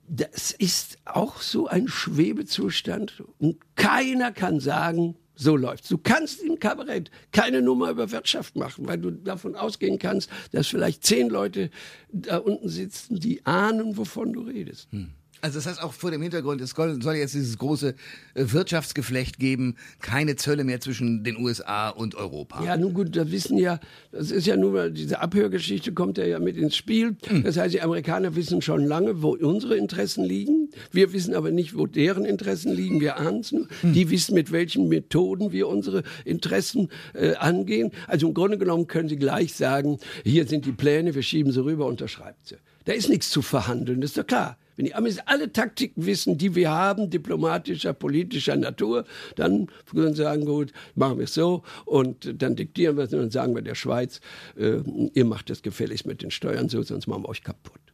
Das ist auch so ein Schwebezustand und keiner kann sagen, so läuft's. Du kannst im Kabarett keine Nummer über Wirtschaft machen, weil du davon ausgehen kannst, dass vielleicht zehn Leute da unten sitzen, die ahnen, wovon du redest. Hm. Also das heißt auch vor dem Hintergrund, es soll jetzt dieses große äh, Wirtschaftsgeflecht geben, keine Zölle mehr zwischen den USA und Europa. Ja, nun gut, da wissen ja, das ist ja nur, diese Abhörgeschichte kommt ja mit ins Spiel. Hm. Das heißt, die Amerikaner wissen schon lange, wo unsere Interessen liegen. Wir wissen aber nicht, wo deren Interessen liegen. Wir ahnen es nur. Hm. Die wissen, mit welchen Methoden wir unsere Interessen äh, angehen. Also im Grunde genommen können sie gleich sagen, hier sind die Pläne, wir schieben sie rüber, unterschreibt sie. Da ist nichts zu verhandeln, das ist doch klar. Wenn die Amis alle Taktiken wissen, die wir haben, diplomatischer, politischer Natur, dann können sie sagen, gut, machen wir es so und dann diktieren wir es und dann sagen wir der Schweiz, äh, ihr macht das gefälligst mit den Steuern so, sonst machen wir euch kaputt.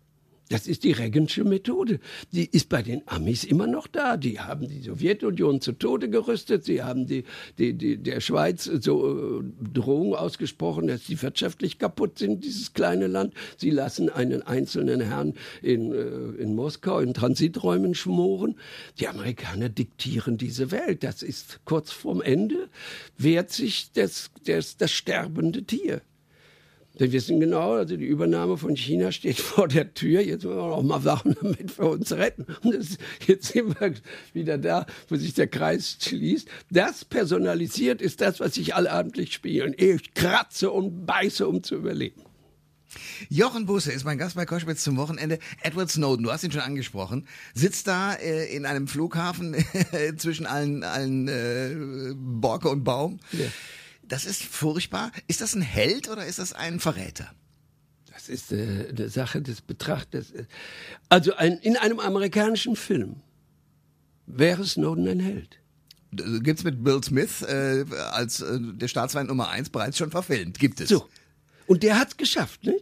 Das ist die Reagensche Methode. Die ist bei den Amis immer noch da. Die haben die Sowjetunion zu Tode gerüstet. Sie haben die, die, die, der Schweiz so äh, Drohungen ausgesprochen, dass sie wirtschaftlich kaputt sind, dieses kleine Land. Sie lassen einen einzelnen Herrn in, äh, in Moskau in Transiträumen schmoren. Die Amerikaner diktieren diese Welt. Das ist kurz vorm Ende, wehrt sich das, das, das sterbende Tier. Wir wissen genau, also die Übernahme von China steht <laughs> vor der Tür. Jetzt müssen wir noch mal Sachen damit wir uns retten. Und das, jetzt sind wir wieder da, wo sich der Kreis schließt. Das personalisiert ist das, was sich allabendlich spielen. Ich kratze und beiße, um zu überleben. Jochen Busse ist mein Gast bei Koschwitz zum Wochenende. Edward Snowden, du hast ihn schon angesprochen, sitzt da äh, in einem Flughafen <laughs> zwischen allen, allen äh, Borke und Baum. Ja. Das ist furchtbar. Ist das ein Held oder ist das ein Verräter? Das ist äh, eine Sache des Betrachters. Also ein, in einem amerikanischen Film wäre Snowden ein Held. Gibt's mit Bill Smith äh, als äh, der Staatsfeind Nummer eins bereits schon verfilmt. Gibt es. So. Und der hat's geschafft, ne?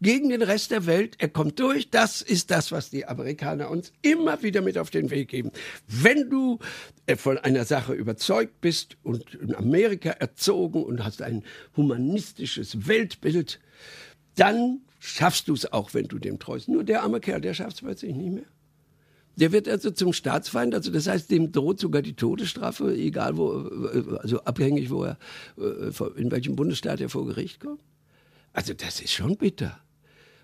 Gegen den Rest der Welt. Er kommt durch. Das ist das, was die Amerikaner uns immer wieder mit auf den Weg geben. Wenn du äh, von einer Sache überzeugt bist und in Amerika erzogen und hast ein humanistisches Weltbild, dann schaffst du es auch, wenn du dem treust. Nur der arme Kerl, der schafft es plötzlich nicht mehr. Der wird also zum Staatsfeind, also das heißt, dem droht sogar die Todesstrafe, egal wo, also abhängig, wo er, in welchem Bundesstaat er vor Gericht kommt. Also das ist schon bitter.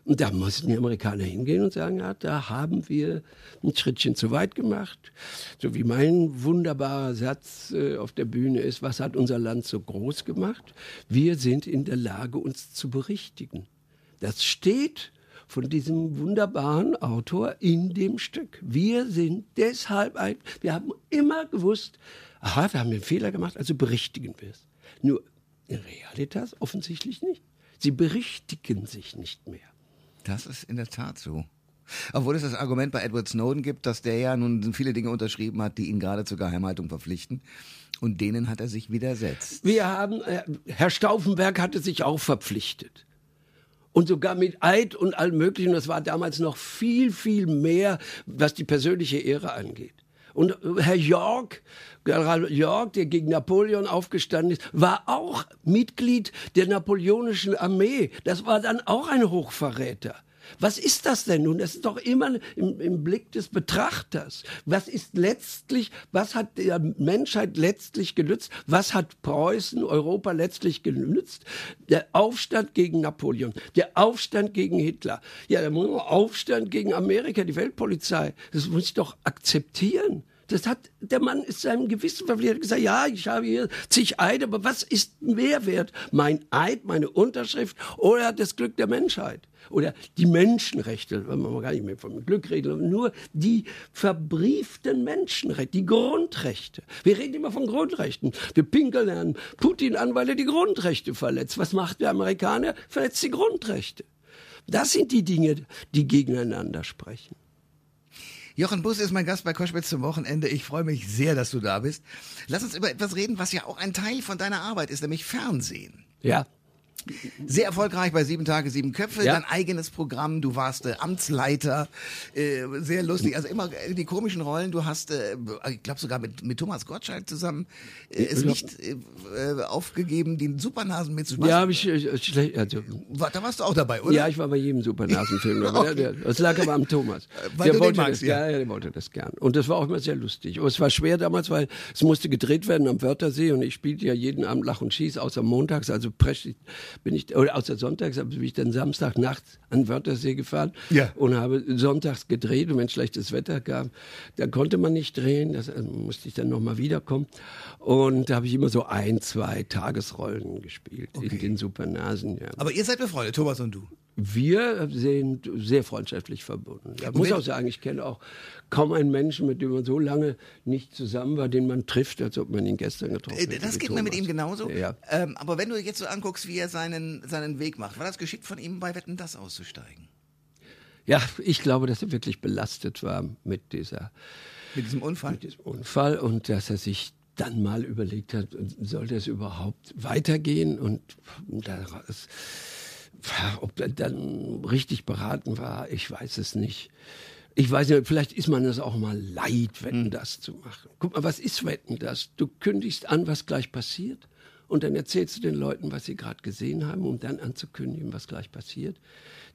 Und da mussten die Amerikaner hingehen und sagen, ja, da haben wir ein Schrittchen zu weit gemacht. So wie mein wunderbarer Satz äh, auf der Bühne ist, was hat unser Land so groß gemacht? Wir sind in der Lage, uns zu berichtigen. Das steht von diesem wunderbaren Autor in dem Stück. Wir sind deshalb ein, wir haben immer gewusst, aha, wir haben einen Fehler gemacht, also berichtigen wir es. Nur in Realitas offensichtlich nicht. Sie berichtigen sich nicht mehr. Das ist in der Tat so. Obwohl es das Argument bei Edward Snowden gibt, dass der ja nun viele Dinge unterschrieben hat, die ihn gerade zur Geheimhaltung verpflichten. Und denen hat er sich widersetzt. Wir haben, äh, Herr Stauffenberg hatte sich auch verpflichtet. Und sogar mit Eid und allem Möglichen. Das war damals noch viel, viel mehr, was die persönliche Ehre angeht. Und äh, Herr York, General York, der gegen Napoleon aufgestanden ist, war auch Mitglied der napoleonischen Armee. Das war dann auch ein Hochverräter. Was ist das denn nun? Das ist doch immer im, im, Blick des Betrachters. Was ist letztlich, was hat der Menschheit letztlich genützt? Was hat Preußen, Europa letztlich genützt? Der Aufstand gegen Napoleon, der Aufstand gegen Hitler, ja, der Aufstand gegen Amerika, die Weltpolizei. Das muss ich doch akzeptieren. Das hat, der Mann ist seinem Gewissen verpflichtet, gesagt, ja, ich habe hier zig Eid, aber was ist mehr wert? Mein Eid, meine Unterschrift oder das Glück der Menschheit? Oder die Menschenrechte, wenn man gar nicht mehr von Glück reden, nur die verbrieften Menschenrechte, die Grundrechte. Wir reden immer von Grundrechten. Wir pinkeln Herrn Putin an, weil er die Grundrechte verletzt. Was macht der Amerikaner? Verletzt die Grundrechte. Das sind die Dinge, die gegeneinander sprechen. Jochen Bus ist mein Gast bei Koschwitz zum Wochenende. Ich freue mich sehr, dass du da bist. Lass uns über etwas reden, was ja auch ein Teil von deiner Arbeit ist, nämlich Fernsehen. Ja. Sehr erfolgreich bei Sieben Tage, Sieben Köpfe, ja. dein eigenes Programm, du warst äh, Amtsleiter, äh, sehr lustig, also immer die komischen Rollen, du hast, äh, ich glaube sogar mit, mit Thomas Gottschalk zusammen äh, es nicht äh, aufgegeben, den Supernasen mitzuspielen. Ja, habe ich, äh, schlecht, also, da warst du auch dabei, oder? Ja, ich war bei jedem Supernasenfilm dabei, <laughs> okay. das lag aber am Thomas. Weil der wollte magst, das, ja. ja, der wollte das gern. Und das war auch immer sehr lustig. Aber es war schwer damals, weil es musste gedreht werden am Wörthersee und ich spielte ja jeden Abend Lach und Schieß, außer montags, also bin ich, oder außer sonntags, bin ich dann Samstag nachts an Wörthersee gefahren ja. und habe sonntags gedreht und wenn schlechtes Wetter gab, dann konnte man nicht drehen, das also musste ich dann nochmal wiederkommen. Und da habe ich immer so ein, zwei Tagesrollen gespielt okay. in den Supernasen. Ja. Aber ihr seid befreundet, Thomas und du? Wir sind sehr freundschaftlich verbunden. Ich muss auch sagen, ich kenne auch kaum einen Menschen, mit dem man so lange nicht zusammen war, den man trifft, als ob man ihn gestern getroffen hätte. Das geht mir mit ihm genauso. Ja. Ähm, aber wenn du jetzt so anguckst, wie er seinen, seinen Weg macht, war das geschickt von ihm, bei Wetten das auszusteigen? Ja, ich glaube, dass er wirklich belastet war mit dieser mit diesem Unfall. Mit diesem Unfall und dass er sich dann mal überlegt hat, sollte es überhaupt weitergehen und daraus ob er dann richtig beraten war, ich weiß es nicht. Ich weiß nicht, vielleicht ist man es auch mal leid, Wetten hm. das zu machen. Guck mal, was ist Wetten das? Du kündigst an, was gleich passiert und dann erzählst du den Leuten, was sie gerade gesehen haben, um dann anzukündigen, was gleich passiert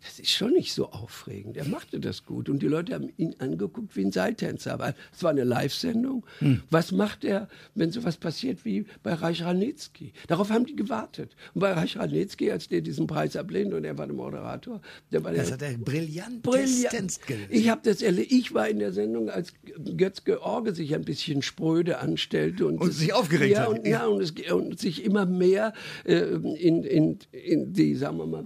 das ist schon nicht so aufregend. Er machte das gut und die Leute haben ihn angeguckt wie ein Seiltänzer. Aber es war eine Live-Sendung. Hm. Was macht er, wenn sowas passiert wie bei Reich Ranitzky? Darauf haben die gewartet. Und bei Reich Ranitzky, als der diesen Preis ablehnt und er war der Moderator, der war das der, hat er brillant, brillant. Ich habe das erlebt. Ich war in der Sendung, als Götz George sich ein bisschen spröde anstellte und, und sich aufgeregt ja, hat. Und, ja, und, es, und sich immer mehr äh, in, in, in die, sagen wir mal,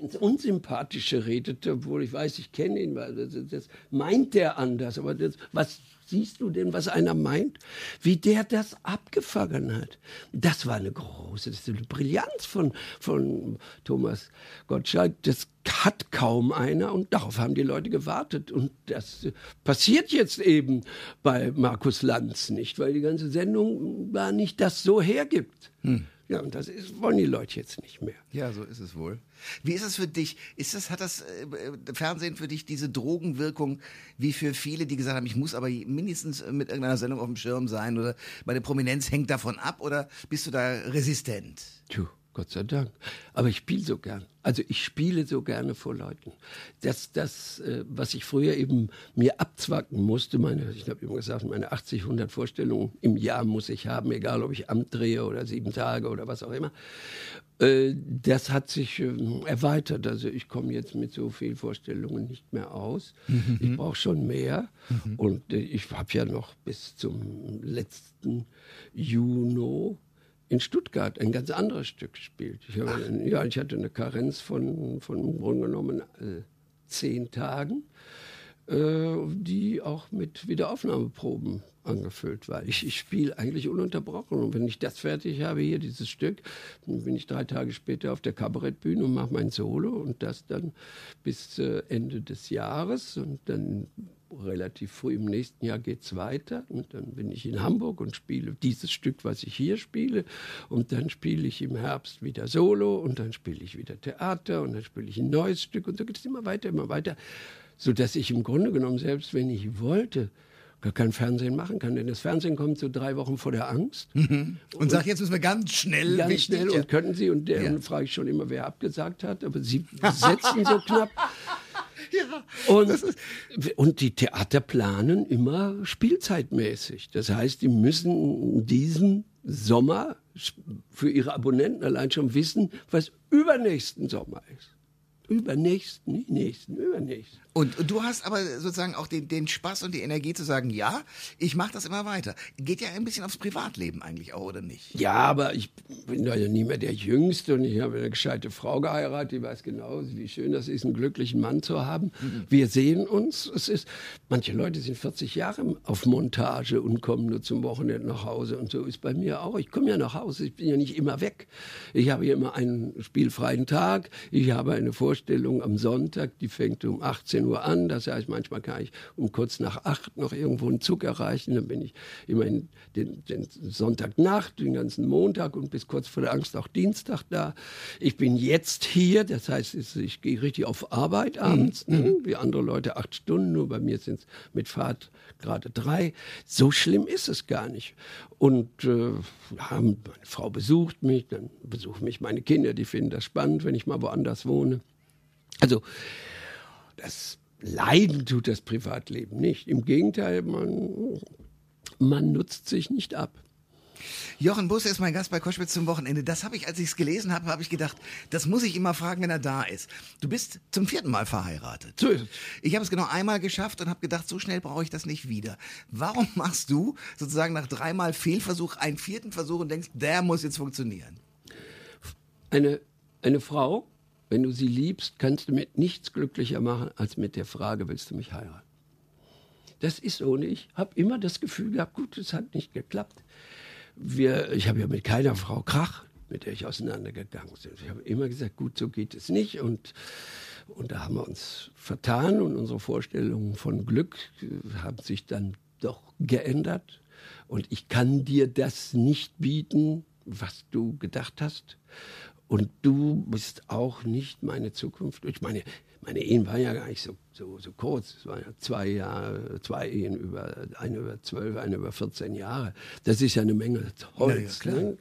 ins Unsympathische redete, obwohl ich weiß, ich kenne ihn, weil das, das, meint der anders. Aber das, was siehst du denn, was einer meint? Wie der das abgefangen hat. Das war eine große, das ist eine Brillanz von, von Thomas Gottschalk. Das hat kaum einer und darauf haben die Leute gewartet. Und das passiert jetzt eben bei Markus Lanz nicht, weil die ganze Sendung da nicht das so hergibt. Hm. Ja, und das ist, wollen die Leute jetzt nicht mehr. Ja, so ist es wohl. Wie ist es für dich? Ist das, hat das äh, Fernsehen für dich diese Drogenwirkung wie für viele, die gesagt haben, ich muss aber mindestens mit irgendeiner Sendung auf dem Schirm sein oder meine Prominenz hängt davon ab oder bist du da resistent? Tja, Gott sei Dank. Aber ich spiele so gern. Also ich spiele so gerne vor Leuten. Das, das äh, was ich früher eben mir abzwacken musste, meine, ich habe immer gesagt, meine 80, 100 Vorstellungen im Jahr muss ich haben, egal ob ich Amt drehe oder sieben Tage oder was auch immer. Äh, das hat sich äh, erweitert. Also ich komme jetzt mit so vielen Vorstellungen nicht mehr aus. Mhm. Ich brauche schon mehr. Mhm. Und äh, ich habe ja noch bis zum letzten Juni in Stuttgart ein ganz anderes Stück gespielt. Ich, habe, ja, ich hatte eine Karenz von, von im Grunde genommen äh, zehn Tagen, äh, die auch mit Wiederaufnahmeproben angefüllt war. Ich, ich spiele eigentlich ununterbrochen. Und wenn ich das fertig habe, hier dieses Stück, dann bin ich drei Tage später auf der Kabarettbühne und mache mein Solo und das dann bis äh, Ende des Jahres. Und dann relativ früh im nächsten Jahr geht es weiter und dann bin ich in Hamburg und spiele dieses Stück, was ich hier spiele und dann spiele ich im Herbst wieder Solo und dann spiele ich wieder Theater und dann spiele ich ein neues Stück und so geht es immer weiter, immer weiter, sodass ich im Grunde genommen, selbst wenn ich wollte, gar kein Fernsehen machen kann. Denn das Fernsehen kommt so drei Wochen vor der Angst. Mhm. Und, und sagt, jetzt müssen wir ganz schnell. Ganz schnell. Und könnten Sie, und der ja. frage ich schon immer, wer abgesagt hat, aber Sie setzen so knapp. <laughs> Ja, und, und die Theater planen immer spielzeitmäßig. Das heißt, die müssen diesen Sommer für ihre Abonnenten allein schon wissen, was übernächsten Sommer ist. Übernächsten, nicht nächsten, übernächsten. Und, und, du hast aber sozusagen auch den, den Spaß und die Energie zu sagen, ja, ich mache das immer weiter. Geht ja ein bisschen aufs Privatleben eigentlich auch, oder nicht? Ja, aber ich bin ja nie mehr der Jüngste und ich habe eine gescheite Frau geheiratet, die weiß genau, wie schön das ist, einen glücklichen Mann zu haben. Mhm. Wir sehen uns. Es ist, manche Leute sind 40 Jahre auf Montage und kommen nur zum Wochenende nach Hause und so ist bei mir auch. Ich komme ja nach Hause, ich bin ja nicht immer weg. Ich habe ja immer einen spielfreien Tag. Ich habe eine Vorstellung am Sonntag, die fängt um 18 10 Uhr an. Das heißt, manchmal kann ich um kurz nach acht noch irgendwo einen Zug erreichen. Dann bin ich immerhin den, den Sonntagnacht, den ganzen Montag und bis kurz vor der Angst auch Dienstag da. Ich bin jetzt hier, das heißt, ich gehe richtig auf Arbeit abends, mhm. ne? wie andere Leute acht Stunden, nur bei mir sind es mit Fahrt gerade drei. So schlimm ist es gar nicht. Und äh, ja, meine Frau besucht mich, dann besuchen mich meine Kinder, die finden das spannend, wenn ich mal woanders wohne. Also das Leiden tut das Privatleben nicht. Im Gegenteil, man, man nutzt sich nicht ab. Jochen Busse ist mein Gast bei Koschwitz zum Wochenende. Das habe ich, als ich es gelesen habe, habe ich gedacht, das muss ich immer fragen, wenn er da ist. Du bist zum vierten Mal verheiratet. So. Ich habe es genau einmal geschafft und habe gedacht, so schnell brauche ich das nicht wieder. Warum machst du sozusagen nach dreimal Fehlversuch einen vierten Versuch und denkst, der muss jetzt funktionieren? Eine, eine Frau wenn du sie liebst, kannst du mit nichts glücklicher machen als mit der Frage, willst du mich heiraten? Das ist so. Und ich habe immer das Gefühl gehabt, gut, es hat nicht geklappt. Wir, ich habe ja mit keiner Frau Krach, mit der ich auseinandergegangen bin. Ich habe immer gesagt, gut, so geht es nicht. Und, und da haben wir uns vertan und unsere Vorstellungen von Glück haben sich dann doch geändert. Und ich kann dir das nicht bieten, was du gedacht hast. Und du bist auch nicht meine Zukunft. Ich meine, meine Ehen waren ja gar nicht so, so, so kurz. Es waren ja zwei Jahre, zwei Ehen über, eine über zwölf, eine über 14 Jahre. Das ist ja eine Menge Holz. Ja, ne?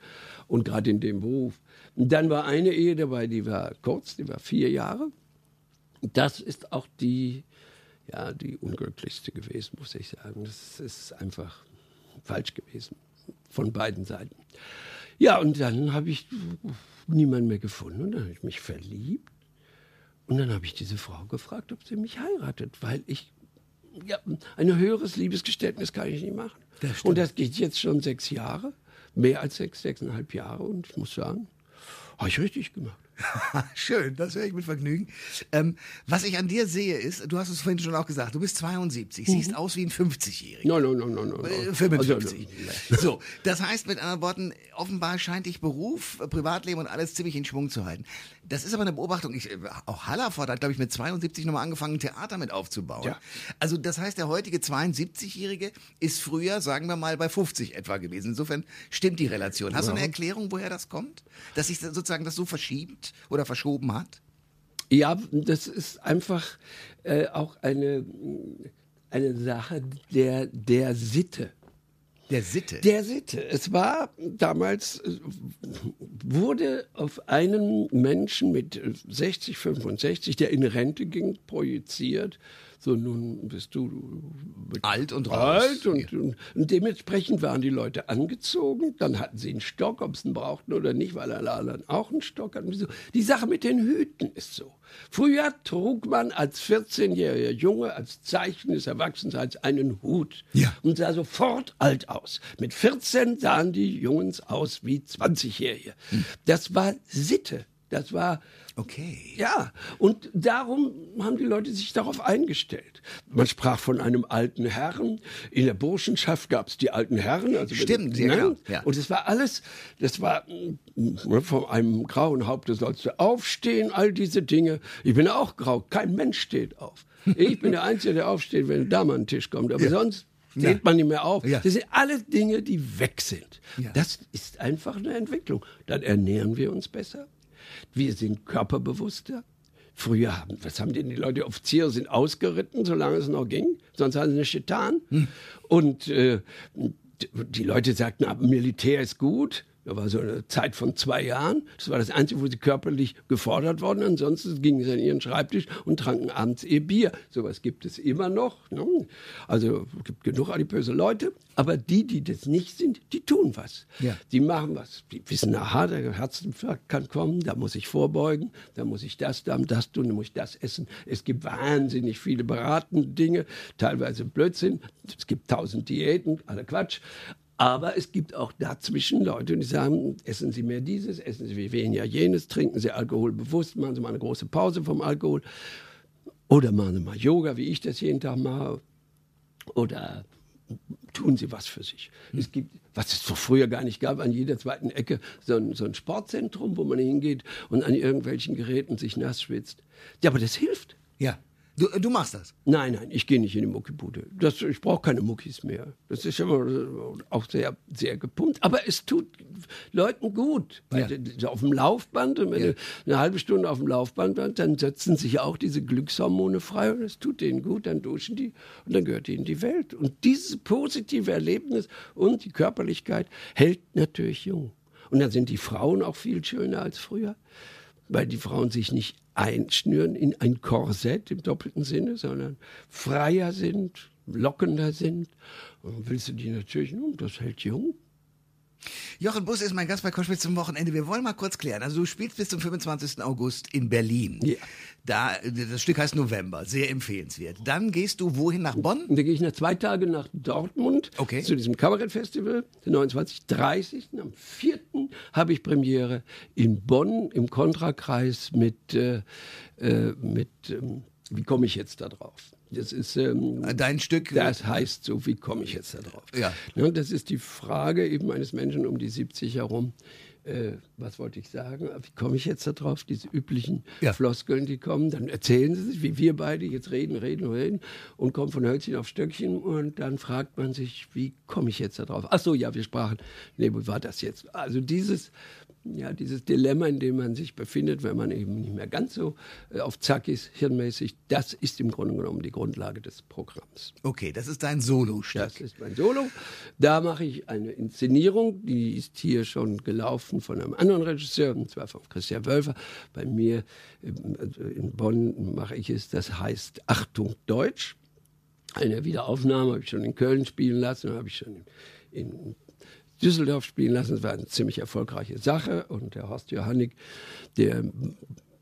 Und gerade in dem Beruf. Und dann war eine Ehe dabei, die war kurz, die war vier Jahre. Das ist auch die, ja, die unglücklichste gewesen, muss ich sagen. Das ist einfach falsch gewesen. Von beiden Seiten. Ja, und dann habe ich niemanden mehr gefunden und dann habe ich mich verliebt. Und dann habe ich diese Frau gefragt, ob sie mich heiratet, weil ich, ja, ein höheres Liebesgeständnis kann ich nicht machen. Das und das geht jetzt schon sechs Jahre, mehr als sechs, sechseinhalb Jahre und ich muss sagen, habe ich richtig gemacht. <laughs> Schön, das höre ich mit Vergnügen. Ähm, was ich an dir sehe, ist, du hast es vorhin schon auch gesagt, du bist 72, mhm. siehst aus wie ein 50-Jähriger. Nein, nein, nein, nein. No. Äh, 55. Also, so, das heißt mit anderen Worten, offenbar scheint dich Beruf, Privatleben und alles ziemlich in Schwung zu halten. Das ist aber eine Beobachtung. Ich, auch Hallerford hat, glaube ich, mit 72 nochmal angefangen, Theater mit aufzubauen. Ja. Also das heißt, der heutige 72-Jährige ist früher, sagen wir mal, bei 50 etwa gewesen. Insofern stimmt die Relation. Hast ja. du eine Erklärung, woher das kommt? Dass sich sozusagen das so verschiebt oder verschoben hat? Ja, das ist einfach äh, auch eine, eine Sache der, der Sitte. Der Sitte. Der Sitte. Es war damals, wurde auf einen Menschen mit 60, 65, der in Rente ging, projiziert. So, nun bist du alt und raus. Alt und, und, und, dementsprechend waren die Leute angezogen. Dann hatten sie einen Stock, ob sie ihn brauchten oder nicht, weil alle anderen auch einen Stock hatten. Die Sache mit den Hüten ist so. Früher trug man als 14-jähriger Junge als Zeichen des Erwachsenseins einen Hut ja. und sah sofort alt aus. Mit 14 sahen die Jungs aus wie 20-Jährige. Hm. Das war Sitte. Das war Okay. Ja, und darum haben die Leute sich darauf eingestellt. Man sprach von einem alten Herrn. In der Burschenschaft gab es die alten Herren. Also Stimmt, sehr klar. Ja. Und es war alles, das war ne, von einem grauen Haupte sollst du aufstehen, all diese Dinge. Ich bin auch grau, kein Mensch steht auf. Ich bin der Einzige, der aufsteht, wenn da mal ein Tisch kommt. Aber ja. sonst steht ja. man nicht mehr auf. Ja. Das sind alle Dinge, die weg sind. Das ist einfach eine Entwicklung. Dann ernähren wir uns besser. Wir sind körperbewusster. Früher haben, was haben denn die Leute? Offiziere sind ausgeritten, solange es noch ging. Sonst haben sie nicht getan. Hm. Und äh, die Leute sagten, Militär ist gut. Da war so eine Zeit von zwei Jahren. Das war das Einzige, wo sie körperlich gefordert wurden. Ansonsten gingen sie an ihren Schreibtisch und tranken abends ihr Bier. Sowas gibt es immer noch. Ne? Also es gibt genug adipöse Leute. Aber die, die das nicht sind, die tun was. Ja. Die machen was. Die wissen, aha, der Herzinfarkt kann kommen, da muss ich vorbeugen, da muss ich das, da das tun, da muss ich das essen. Es gibt wahnsinnig viele beratende Dinge, teilweise Blödsinn. Es gibt tausend Diäten, alle Quatsch. Aber es gibt auch dazwischen Leute, die sagen, essen Sie mehr dieses, essen Sie weniger jenes, trinken Sie Alkohol bewusst, machen Sie mal eine große Pause vom Alkohol. Oder machen Sie mal Yoga, wie ich das jeden Tag mache. Oder tun Sie was für sich. Es gibt, was es so früher gar nicht gab, an jeder zweiten Ecke so ein, so ein Sportzentrum, wo man hingeht und an irgendwelchen Geräten sich nass schwitzt. Ja, aber das hilft. Ja. Du, du machst das? Nein, nein, ich gehe nicht in die Muckibude. Das, ich brauche keine Muckis mehr. Das ist immer auch sehr, sehr gepumpt. Aber es tut Leuten gut. Ja. Auf dem Laufband, wenn ja. du eine halbe Stunde auf dem Laufband bist, dann setzen sich auch diese Glückshormone frei und es tut denen gut, dann duschen die und dann gehört ihnen die Welt. Und dieses positive Erlebnis und die Körperlichkeit hält natürlich jung. Und dann sind die Frauen auch viel schöner als früher weil die Frauen sich nicht einschnüren in ein Korsett im doppelten Sinne, sondern freier sind, lockender sind. Und willst du die natürlich, nun, das hält jung. Jochen Bus ist mein Gast bei Koschwitz zum Wochenende. Wir wollen mal kurz klären. Also du spielst bis zum 25. August in Berlin. Ja. Da, das Stück heißt November, sehr empfehlenswert. Dann gehst du wohin nach Bonn? Dann gehe ich nach zwei Tage nach Dortmund okay. zu diesem Kabarettfestival, den 29. 30. Am 4. habe ich Premiere in Bonn im Kontrakreis mit, äh, äh mit ähm, wie komme ich jetzt da drauf? Das ist ähm, dein Stück. Das heißt so, wie komme ich jetzt da drauf? Ja. ja. Das ist die Frage eben eines Menschen um die 70 herum. Äh, was wollte ich sagen? Wie komme ich jetzt da drauf? Diese üblichen ja. Floskeln, die kommen, dann erzählen sie sich, wie wir beide jetzt reden, reden, reden und kommen von Hölzchen auf Stöckchen und dann fragt man sich, wie komme ich jetzt da drauf? Ach so, ja, wir sprachen. Nee, wo war das jetzt? Also dieses ja, dieses Dilemma, in dem man sich befindet, wenn man eben nicht mehr ganz so äh, auf Zack ist, hirnmäßig, das ist im Grunde genommen die Grundlage des Programms. Okay, das ist dein Solo-Stück. Das ist mein Solo. Da mache ich eine Inszenierung, die ist hier schon gelaufen von einem anderen Regisseur, und zwar von Christian Wölfer. Bei mir also in Bonn mache ich es, das heißt Achtung Deutsch. Eine Wiederaufnahme habe ich schon in Köln spielen lassen, habe ich schon in Düsseldorf spielen lassen. Das war eine ziemlich erfolgreiche Sache. Und der Horst Johannig, der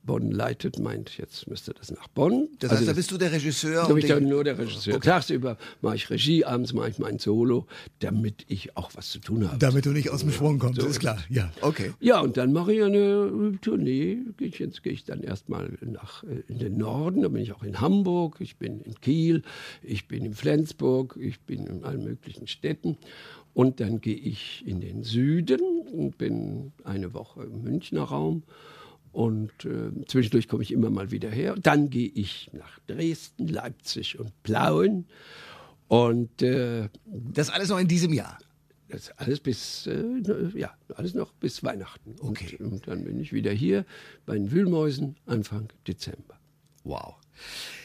Bonn leitet, meint, jetzt müsste das nach Bonn. Das heißt, also, da bist du der Regisseur? Da bin ich dann nur der Regisseur. Okay. Tagsüber mache ich Regie, abends mache ich mein Solo, damit ich auch was zu tun habe. Damit du nicht aus dem Schwung kommst, so ist klar. Ja, okay. Ja, und dann mache ich eine Tournee. Jetzt gehe ich dann erstmal nach äh, in den Norden, da bin ich auch in Hamburg, ich bin in Kiel, ich bin in Flensburg, ich bin in allen möglichen Städten. Und dann gehe ich in den Süden und bin eine Woche im Münchner Raum. Und äh, zwischendurch komme ich immer mal wieder her. Dann gehe ich nach Dresden, Leipzig und Plauen. Und äh, das alles noch in diesem Jahr. Das alles bis, äh, ja, alles noch bis Weihnachten. Okay. Und, und dann bin ich wieder hier bei den Wühlmäusen Anfang Dezember. Wow.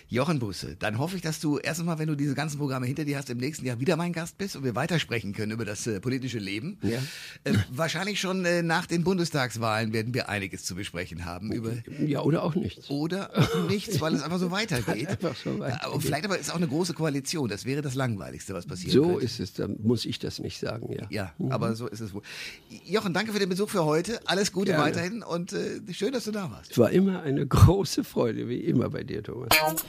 Jochen Busse, dann hoffe ich, dass du erstens mal, wenn du diese ganzen Programme hinter dir hast, im nächsten Jahr wieder mein Gast bist und wir weitersprechen können über das äh, politische Leben. Ja. Äh, wahrscheinlich schon äh, nach den Bundestagswahlen werden wir einiges zu besprechen haben. Über Ja, oder auch nichts. oder nichts, weil es einfach so <laughs> weitergeht. Einfach so weitergeht. Aber vielleicht aber ist auch eine große Koalition. Das wäre das Langweiligste, was passieren So könnte. ist es, da muss ich das nicht sagen, ja. Ja, aber so ist es wohl. Jochen, danke für den Besuch für heute. Alles Gute Gerne. weiterhin und äh, schön, dass du da warst. Es war immer eine <laughs> große Freude, wie immer bei dir, Thomas.